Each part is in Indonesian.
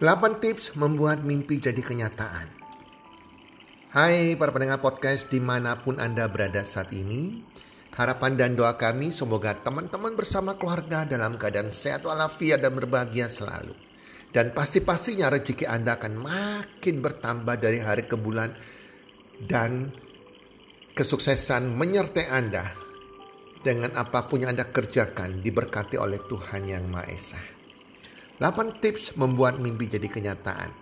8 tips membuat mimpi jadi kenyataan. Hai para pendengar podcast di mana pun Anda berada saat ini. Harapan dan doa kami semoga teman-teman bersama keluarga dalam keadaan sehat walafiat dan berbahagia selalu. Dan pasti-pastinya rezeki Anda akan makin bertambah dari hari ke bulan. Dan kesuksesan menyertai Anda dengan apa pun yang Anda kerjakan diberkati oleh Tuhan Yang Maha Esa. 8 tips membuat mimpi jadi kenyataan.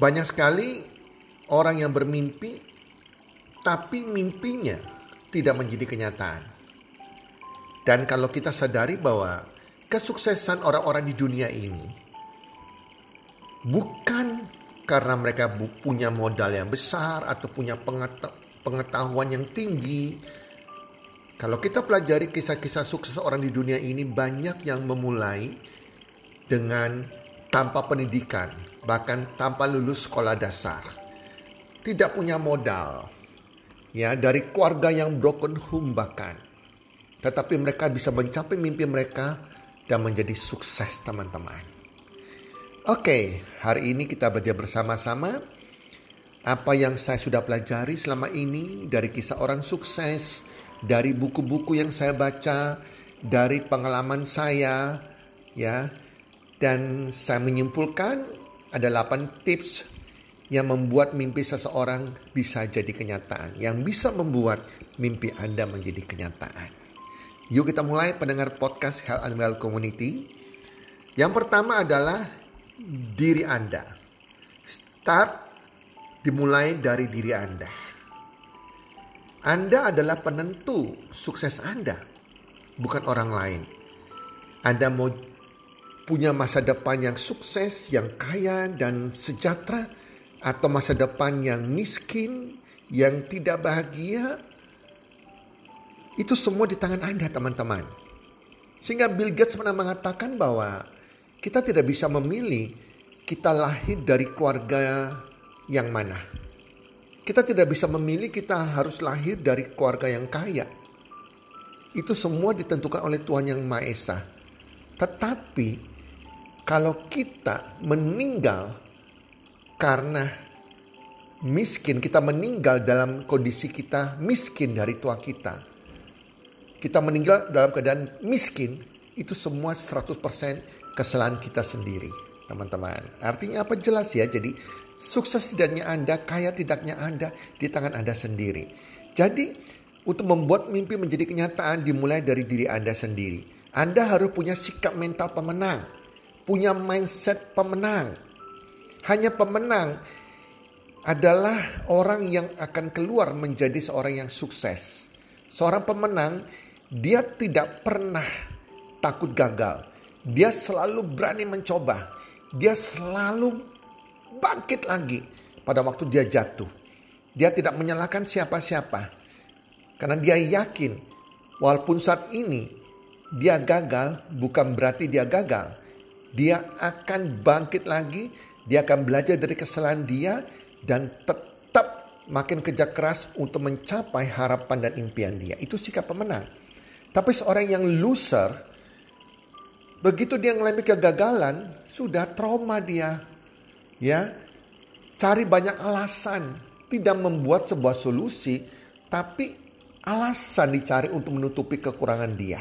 Banyak sekali orang yang bermimpi tapi mimpinya tidak menjadi kenyataan. Dan kalau kita sadari bahwa kesuksesan orang-orang di dunia ini bukan karena mereka punya modal yang besar atau punya pengetahuan yang tinggi. Kalau kita pelajari kisah-kisah sukses orang di dunia ini banyak yang memulai dengan tanpa pendidikan, bahkan tanpa lulus sekolah dasar. Tidak punya modal. Ya, dari keluarga yang broken home bahkan. Tetapi mereka bisa mencapai mimpi mereka dan menjadi sukses teman-teman. Oke, hari ini kita belajar bersama-sama apa yang saya sudah pelajari selama ini dari kisah orang sukses, dari buku-buku yang saya baca, dari pengalaman saya, ya, dan saya menyimpulkan ada 8 tips yang membuat mimpi seseorang bisa jadi kenyataan. Yang bisa membuat mimpi Anda menjadi kenyataan. Yuk kita mulai pendengar podcast Health and Well Community. Yang pertama adalah diri Anda. Start dimulai dari diri Anda. Anda adalah penentu sukses Anda, bukan orang lain. Anda mau punya masa depan yang sukses, yang kaya dan sejahtera, atau masa depan yang miskin, yang tidak bahagia, itu semua di tangan Anda teman-teman. Sehingga Bill Gates pernah mengatakan bahwa kita tidak bisa memilih kita lahir dari keluarga yang mana. Kita tidak bisa memilih kita harus lahir dari keluarga yang kaya. Itu semua ditentukan oleh Tuhan Yang Maha Esa. Tetapi kalau kita meninggal karena miskin, kita meninggal dalam kondisi kita miskin dari tua kita. Kita meninggal dalam keadaan miskin, itu semua 100% kesalahan kita sendiri, teman-teman. Artinya apa jelas ya? Jadi sukses tidaknya Anda, kaya tidaknya Anda di tangan Anda sendiri. Jadi untuk membuat mimpi menjadi kenyataan dimulai dari diri Anda sendiri. Anda harus punya sikap mental pemenang punya mindset pemenang. Hanya pemenang adalah orang yang akan keluar menjadi seorang yang sukses. Seorang pemenang, dia tidak pernah takut gagal. Dia selalu berani mencoba. Dia selalu bangkit lagi pada waktu dia jatuh. Dia tidak menyalahkan siapa-siapa. Karena dia yakin walaupun saat ini dia gagal bukan berarti dia gagal dia akan bangkit lagi, dia akan belajar dari kesalahan dia dan tetap makin kerja keras untuk mencapai harapan dan impian dia. Itu sikap pemenang. Tapi seorang yang loser, begitu dia mengalami kegagalan, sudah trauma dia. Ya, cari banyak alasan, tidak membuat sebuah solusi, tapi alasan dicari untuk menutupi kekurangan dia.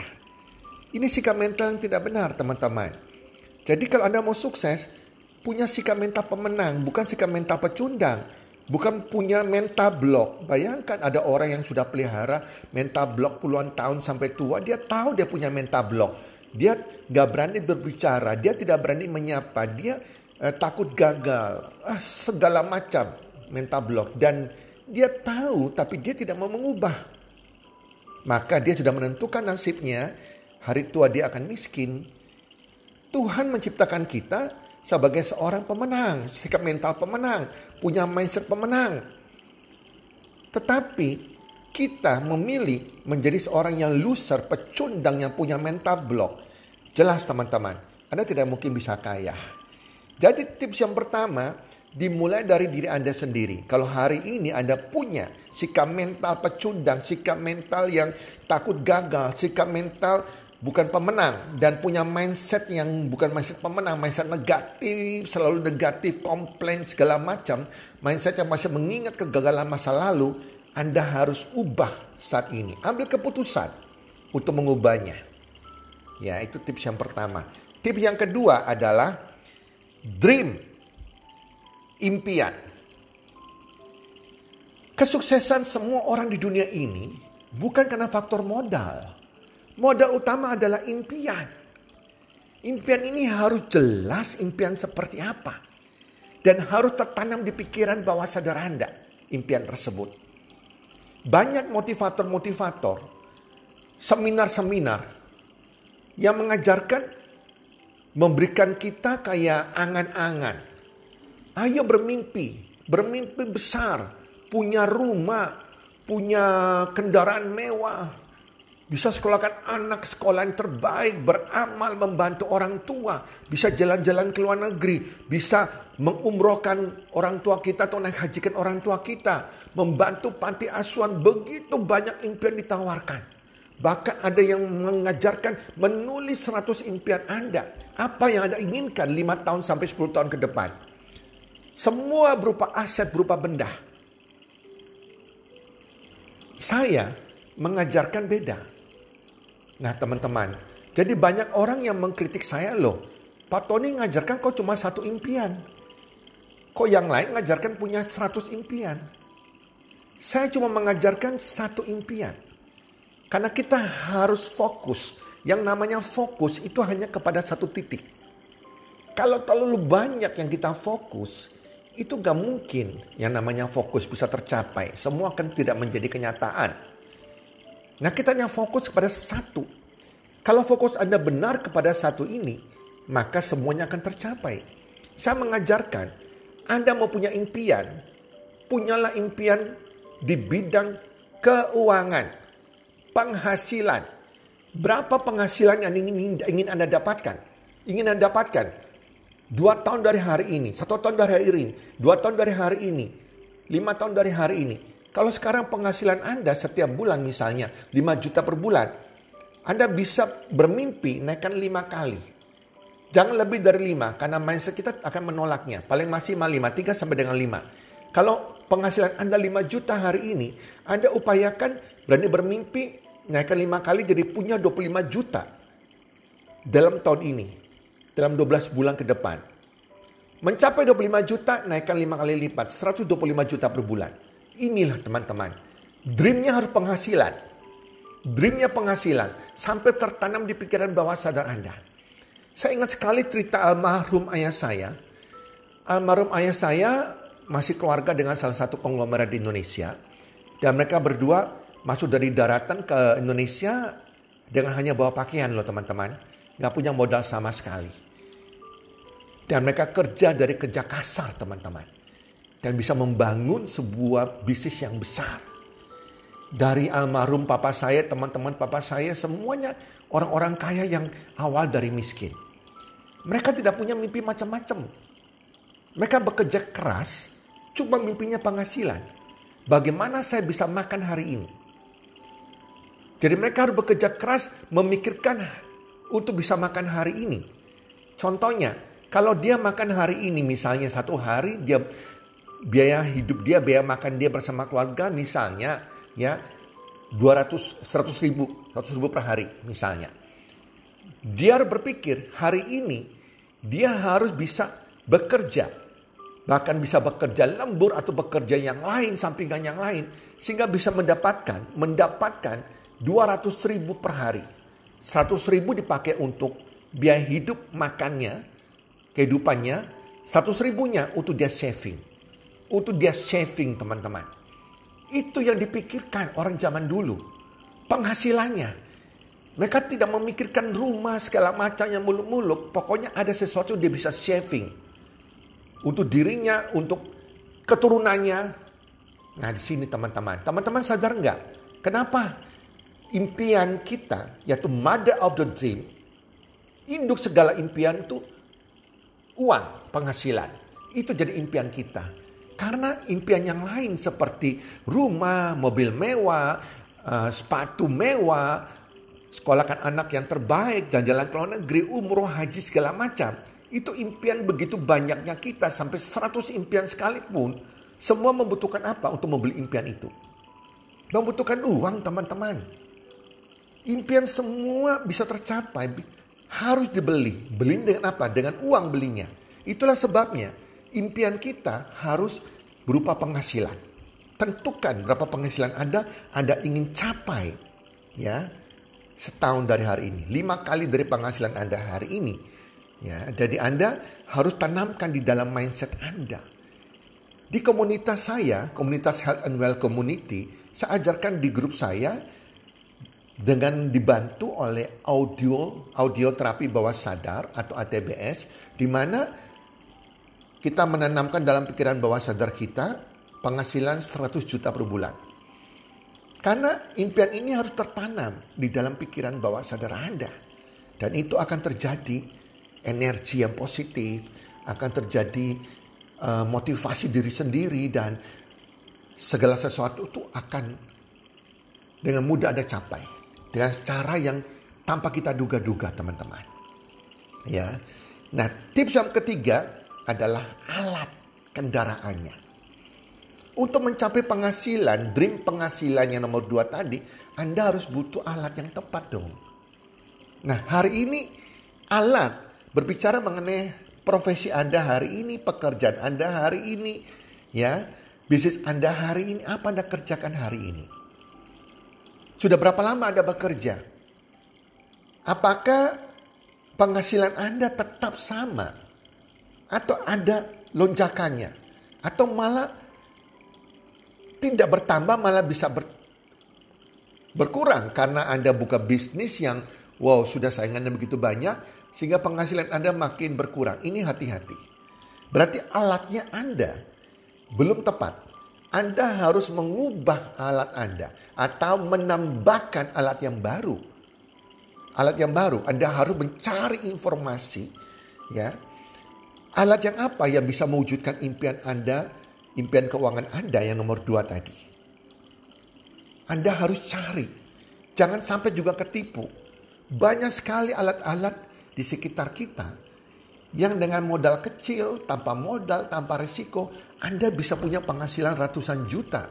Ini sikap mental yang tidak benar, teman-teman. Jadi kalau Anda mau sukses, punya sikap mental pemenang, bukan sikap mental pecundang. Bukan punya mental block. Bayangkan ada orang yang sudah pelihara mental block puluhan tahun sampai tua. Dia tahu dia punya mental block. Dia gak berani berbicara. Dia tidak berani menyapa. Dia eh, takut gagal. Ah, segala macam mental block. Dan dia tahu tapi dia tidak mau mengubah. Maka dia sudah menentukan nasibnya. Hari tua dia akan miskin Tuhan menciptakan kita sebagai seorang pemenang, sikap mental pemenang, punya mindset pemenang. Tetapi kita memilih menjadi seorang yang loser, pecundang yang punya mental block. Jelas teman-teman, Anda tidak mungkin bisa kaya. Jadi tips yang pertama dimulai dari diri Anda sendiri. Kalau hari ini Anda punya sikap mental pecundang, sikap mental yang takut gagal, sikap mental bukan pemenang dan punya mindset yang bukan mindset pemenang, mindset negatif, selalu negatif, komplain segala macam, mindset yang masih mengingat kegagalan masa lalu, Anda harus ubah saat ini. Ambil keputusan untuk mengubahnya. Ya, itu tips yang pertama. Tips yang kedua adalah dream, impian. Kesuksesan semua orang di dunia ini bukan karena faktor modal Modal utama adalah impian. Impian ini harus jelas impian seperti apa. Dan harus tertanam di pikiran bawah sadar Anda impian tersebut. Banyak motivator-motivator, seminar-seminar yang mengajarkan memberikan kita kayak angan-angan. Ayo bermimpi, bermimpi besar, punya rumah, punya kendaraan mewah, bisa sekolahkan anak sekolah yang terbaik, beramal, membantu orang tua, bisa jalan-jalan ke luar negeri, bisa mengumrohkan orang tua kita atau naik hajikan orang tua kita, membantu panti asuhan, begitu banyak impian ditawarkan. Bahkan ada yang mengajarkan menulis 100 impian Anda. Apa yang Anda inginkan 5 tahun sampai 10 tahun ke depan. Semua berupa aset, berupa benda. Saya mengajarkan beda. Nah teman-teman, jadi banyak orang yang mengkritik saya loh. Pak Tony ngajarkan kok cuma satu impian. Kok yang lain ngajarkan punya seratus impian. Saya cuma mengajarkan satu impian. Karena kita harus fokus. Yang namanya fokus itu hanya kepada satu titik. Kalau terlalu banyak yang kita fokus, itu gak mungkin yang namanya fokus bisa tercapai. Semua akan tidak menjadi kenyataan. Nah kita hanya fokus kepada satu. Kalau fokus Anda benar kepada satu ini, maka semuanya akan tercapai. Saya mengajarkan, Anda mau punya impian, punyalah impian di bidang keuangan, penghasilan. Berapa penghasilan yang ingin, ingin Anda dapatkan? Ingin Anda dapatkan dua tahun dari hari ini, satu tahun dari hari ini, dua tahun dari hari ini, lima tahun dari hari ini. Kalau sekarang penghasilan Anda setiap bulan misalnya 5 juta per bulan, Anda bisa bermimpi naikkan 5 kali. Jangan lebih dari 5 karena mindset kita akan menolaknya. Paling maksimal 5, 3 sampai dengan 5. Kalau penghasilan Anda 5 juta hari ini, Anda upayakan berani bermimpi naikkan 5 kali jadi punya 25 juta dalam tahun ini. Dalam 12 bulan ke depan. Mencapai 25 juta, naikkan 5 kali lipat, 125 juta per bulan. Inilah teman-teman. Dreamnya harus penghasilan. Dreamnya penghasilan. Sampai tertanam di pikiran bawah sadar Anda. Saya ingat sekali cerita almarhum ayah saya. Almarhum ayah saya masih keluarga dengan salah satu konglomerat di Indonesia. Dan mereka berdua masuk dari daratan ke Indonesia dengan hanya bawa pakaian loh teman-teman. Gak punya modal sama sekali. Dan mereka kerja dari kerja kasar teman-teman dan bisa membangun sebuah bisnis yang besar. Dari almarhum papa saya, teman-teman papa saya, semuanya orang-orang kaya yang awal dari miskin. Mereka tidak punya mimpi macam-macam. Mereka bekerja keras, cuma mimpinya penghasilan. Bagaimana saya bisa makan hari ini? Jadi mereka harus bekerja keras memikirkan untuk bisa makan hari ini. Contohnya, kalau dia makan hari ini misalnya satu hari dia biaya hidup dia, biaya makan dia bersama keluarga misalnya ya 200 100 ribu 100 ribu per hari misalnya. Dia harus berpikir hari ini dia harus bisa bekerja. Bahkan bisa bekerja lembur atau bekerja yang lain, sampingan yang lain. Sehingga bisa mendapatkan, mendapatkan 200 ribu per hari. 100 ribu dipakai untuk biaya hidup makannya, kehidupannya. 100 ribunya untuk dia saving untuk dia saving teman-teman. Itu yang dipikirkan orang zaman dulu. Penghasilannya. Mereka tidak memikirkan rumah segala macam yang muluk-muluk. Pokoknya ada sesuatu dia bisa saving. Untuk dirinya, untuk keturunannya. Nah di sini teman-teman. Teman-teman sadar nggak? Kenapa impian kita, yaitu mother of the dream, induk segala impian itu uang, penghasilan. Itu jadi impian kita. Karena impian yang lain seperti rumah, mobil mewah, uh, sepatu mewah, sekolahkan anak yang terbaik, dan jalan ke luar negeri, umroh, haji segala macam. Itu impian begitu banyaknya kita sampai 100 impian sekalipun. Semua membutuhkan apa untuk membeli impian itu? Membutuhkan uang teman-teman. Impian semua bisa tercapai. Harus dibeli. Beli dengan apa? Dengan uang belinya. Itulah sebabnya impian kita harus berupa penghasilan. Tentukan berapa penghasilan Anda Anda ingin capai. Ya, setahun dari hari ini. Lima kali dari penghasilan Anda hari ini Ya, jadi Anda harus tanamkan di dalam mindset Anda. Di komunitas saya, komunitas Health and Well Community, saya ajarkan di grup saya dengan dibantu oleh audio audio terapi bawah sadar atau ATBS di mana kita menanamkan dalam pikiran bawah sadar kita penghasilan 100 juta per bulan. Karena impian ini harus tertanam di dalam pikiran bawah sadar Anda. Dan itu akan terjadi energi yang positif, akan terjadi uh, motivasi diri sendiri dan segala sesuatu itu akan dengan mudah Anda capai dengan cara yang tanpa kita duga-duga teman-teman. Ya. Nah, tips yang ketiga adalah alat kendaraannya. Untuk mencapai penghasilan, dream penghasilan yang nomor dua tadi, Anda harus butuh alat yang tepat dong. Nah, hari ini alat berbicara mengenai profesi Anda hari ini, pekerjaan Anda hari ini, ya, bisnis Anda hari ini, apa Anda kerjakan hari ini? Sudah berapa lama Anda bekerja? Apakah penghasilan Anda tetap sama? Atau ada lonjakannya? Atau malah tidak bertambah malah bisa ber, berkurang karena Anda buka bisnis yang wow sudah saingannya begitu banyak sehingga penghasilan Anda makin berkurang. Ini hati-hati. Berarti alatnya Anda belum tepat. Anda harus mengubah alat Anda atau menambahkan alat yang baru. Alat yang baru, Anda harus mencari informasi ya. Alat yang apa yang bisa mewujudkan impian Anda, impian keuangan Anda yang nomor dua tadi. Anda harus cari. Jangan sampai juga ketipu. Banyak sekali alat-alat di sekitar kita yang dengan modal kecil, tanpa modal, tanpa risiko, Anda bisa punya penghasilan ratusan juta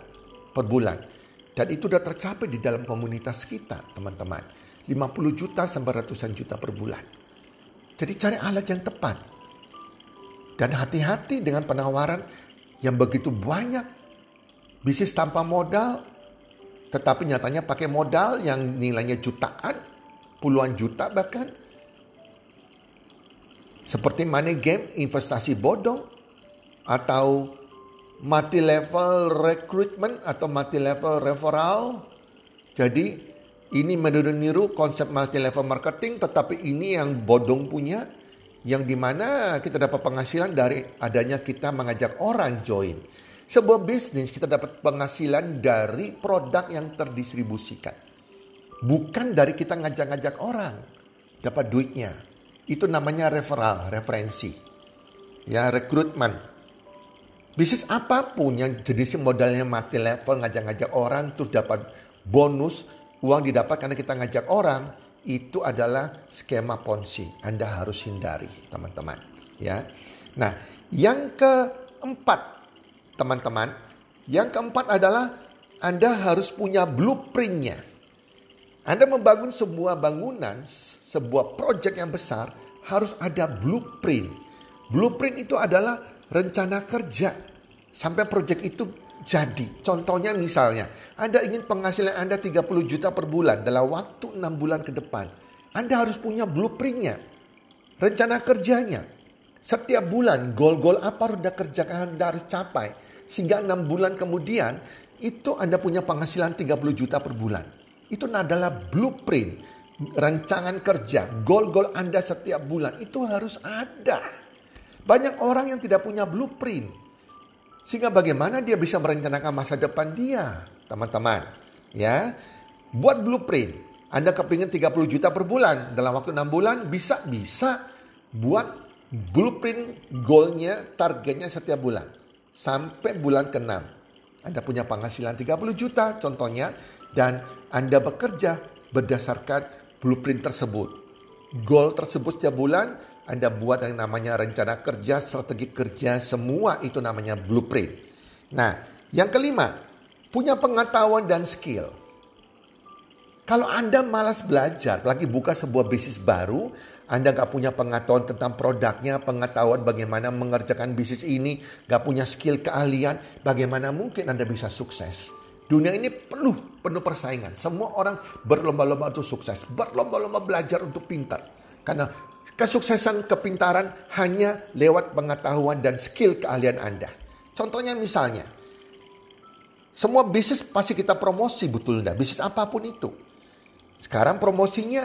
per bulan. Dan itu sudah tercapai di dalam komunitas kita, teman-teman. 50 juta sampai ratusan juta per bulan. Jadi cari alat yang tepat. Dan hati-hati dengan penawaran yang begitu banyak. Bisnis tanpa modal, tetapi nyatanya pakai modal yang nilainya jutaan, puluhan juta bahkan seperti money game, investasi bodong, atau multi level recruitment atau multi level referral. Jadi ini meniru konsep multi level marketing tetapi ini yang bodong punya yang di mana kita dapat penghasilan dari adanya kita mengajak orang join. Sebuah bisnis kita dapat penghasilan dari produk yang terdistribusikan. Bukan dari kita ngajak-ngajak orang dapat duitnya. Itu namanya referral, referensi. Ya, rekrutmen. Bisnis apa pun yang jenis modalnya mati level, ngajak-ngajak orang, terus dapat bonus, uang didapat karena kita ngajak orang, itu adalah skema ponzi. Anda harus hindari, teman-teman. Ya. Nah, yang keempat, teman-teman, yang keempat adalah Anda harus punya blueprintnya. Anda membangun sebuah bangunan, sebuah proyek yang besar, harus ada blueprint. Blueprint itu adalah rencana kerja sampai proyek itu jadi. Contohnya misalnya, Anda ingin penghasilan Anda 30 juta per bulan dalam waktu 6 bulan ke depan. Anda harus punya blueprintnya, rencana kerjanya. Setiap bulan, goal-goal apa Anda kerjakan Anda harus capai. Sehingga 6 bulan kemudian, itu Anda punya penghasilan 30 juta per bulan. Itu adalah blueprint, rancangan kerja, goal-goal Anda setiap bulan itu harus ada. Banyak orang yang tidak punya blueprint. Sehingga bagaimana dia bisa merencanakan masa depan dia, teman-teman. Ya, buat blueprint. Anda kepingin 30 juta per bulan dalam waktu 6 bulan bisa bisa buat blueprint goalnya targetnya setiap bulan sampai bulan ke-6 anda punya penghasilan 30 juta contohnya dan Anda bekerja berdasarkan blueprint tersebut. Goal tersebut setiap bulan Anda buat yang namanya rencana kerja, strategi kerja, semua itu namanya blueprint. Nah, yang kelima, punya pengetahuan dan skill. Kalau Anda malas belajar, lagi buka sebuah bisnis baru, Anda gak punya pengetahuan tentang produknya, pengetahuan bagaimana mengerjakan bisnis ini, gak punya skill keahlian, bagaimana mungkin Anda bisa sukses? Dunia ini penuh, penuh persaingan. Semua orang berlomba-lomba untuk sukses, berlomba-lomba belajar untuk pintar. Karena kesuksesan kepintaran hanya lewat pengetahuan dan skill keahlian Anda. Contohnya misalnya, semua bisnis pasti kita promosi betul enggak? Bisnis apa pun itu. Sekarang promosinya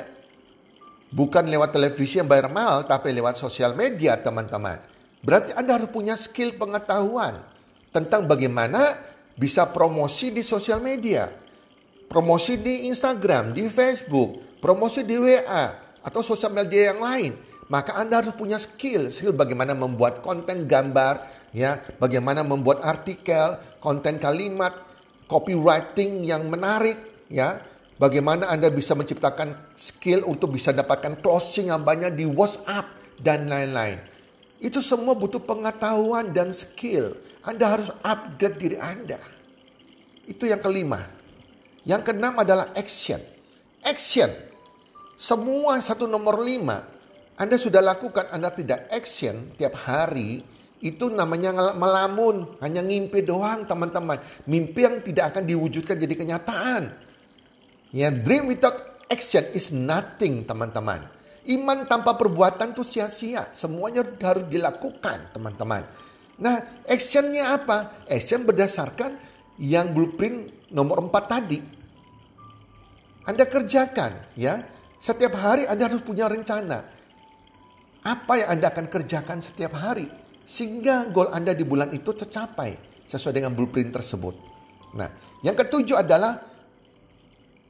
bukan lewat televisi yang bayar mahal, tapi lewat sosial media teman-teman. Berarti Anda harus punya skill pengetahuan tentang bagaimana bisa promosi di sosial media. Promosi di Instagram, di Facebook, promosi di WA, atau sosial media yang lain. Maka Anda harus punya skill, skill bagaimana membuat konten gambar, ya, bagaimana membuat artikel, konten kalimat, copywriting yang menarik, ya, Bagaimana Anda bisa menciptakan skill untuk bisa dapatkan closing yang banyak di WhatsApp dan lain-lain. Itu semua butuh pengetahuan dan skill. Anda harus upgrade diri Anda. Itu yang kelima. Yang keenam adalah action. Action. Semua satu nomor lima. Anda sudah lakukan, Anda tidak action tiap hari. Itu namanya melamun. Hanya ngimpi doang teman-teman. Mimpi yang tidak akan diwujudkan jadi kenyataan. Ya, dream without action is nothing, teman-teman. Iman tanpa perbuatan itu sia-sia. Semuanya harus dilakukan, teman-teman. Nah, actionnya apa? Action berdasarkan yang blueprint nomor 4 tadi. Anda kerjakan, ya. Setiap hari Anda harus punya rencana. Apa yang Anda akan kerjakan setiap hari sehingga goal Anda di bulan itu tercapai sesuai dengan blueprint tersebut. Nah, yang ketujuh adalah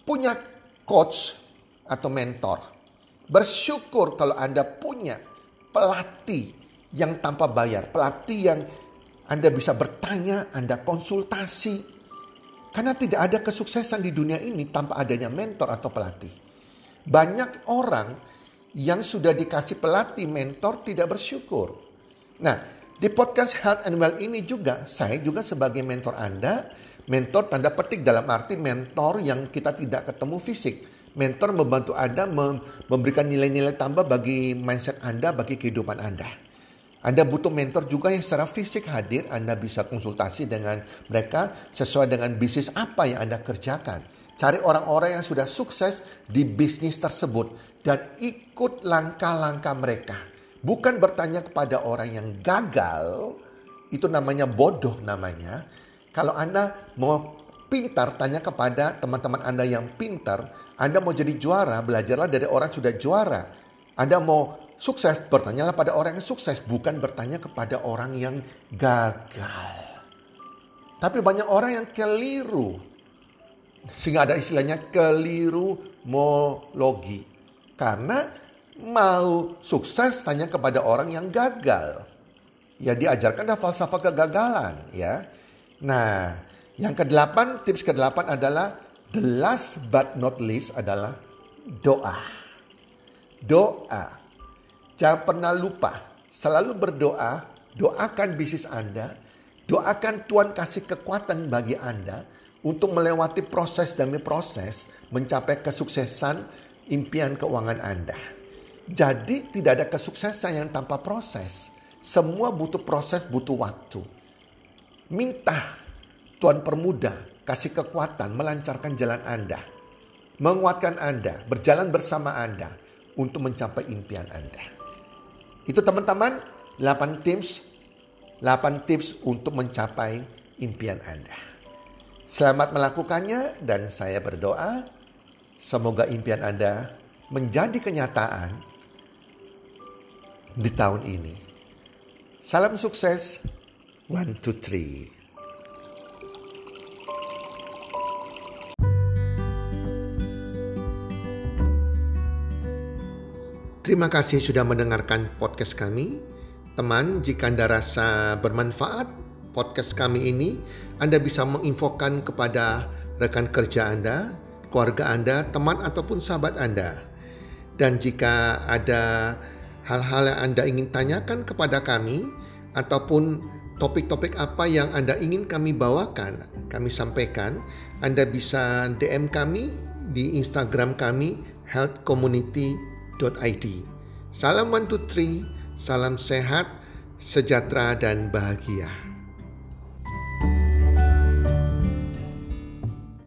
punya coach atau mentor. Bersyukur kalau Anda punya pelatih yang tanpa bayar, pelatih yang Anda bisa bertanya, Anda konsultasi. Karena tidak ada kesuksesan di dunia ini tanpa adanya mentor atau pelatih. Banyak orang yang sudah dikasih pelatih, mentor tidak bersyukur. Nah, di podcast Health and Well ini juga, saya juga sebagai mentor Anda, Mentor tanda petik dalam arti mentor yang kita tidak ketemu fisik. Mentor membantu Anda memberikan nilai-nilai tambah bagi mindset Anda, bagi kehidupan Anda. Anda butuh mentor juga yang secara fisik hadir. Anda bisa konsultasi dengan mereka sesuai dengan bisnis apa yang Anda kerjakan. Cari orang-orang yang sudah sukses di bisnis tersebut dan ikut langkah-langkah mereka. Bukan bertanya kepada orang yang gagal, itu namanya bodoh namanya kalau Anda mau pintar, tanya kepada teman-teman Anda yang pintar. Anda mau jadi juara, belajarlah dari orang yang sudah juara. Anda mau sukses, bertanyalah pada orang yang sukses. Bukan bertanya kepada orang yang gagal. Tapi banyak orang yang keliru. Sehingga ada istilahnya keliru mologi. Karena mau sukses tanya kepada orang yang gagal. Ya diajarkan falsafah kegagalan ya. Nah, yang kedelapan, tips kedelapan adalah the last but not least adalah doa. Doa. Jangan pernah lupa, selalu berdoa, doakan bisnis Anda, doakan Tuhan kasih kekuatan bagi Anda untuk melewati proses demi proses mencapai kesuksesan impian keuangan Anda. Jadi tidak ada kesuksesan yang tanpa proses. Semua butuh proses, butuh waktu. Minta Tuhan permudah, kasih kekuatan, melancarkan jalan Anda. Menguatkan Anda, berjalan bersama Anda untuk mencapai impian Anda. Itu teman-teman 8 tips 8 tips untuk mencapai impian Anda. Selamat melakukannya dan saya berdoa semoga impian Anda menjadi kenyataan di tahun ini. Salam sukses. One, two, three. Terima kasih sudah mendengarkan podcast kami. Teman, jika Anda rasa bermanfaat podcast kami ini, Anda bisa menginfokan kepada rekan kerja Anda, keluarga Anda, teman ataupun sahabat Anda. Dan jika ada hal-hal yang Anda ingin tanyakan kepada kami ataupun topik-topik apa yang Anda ingin kami bawakan, kami sampaikan, Anda bisa DM kami di Instagram kami healthcommunity.id. Salam one two three, salam sehat, sejahtera dan bahagia.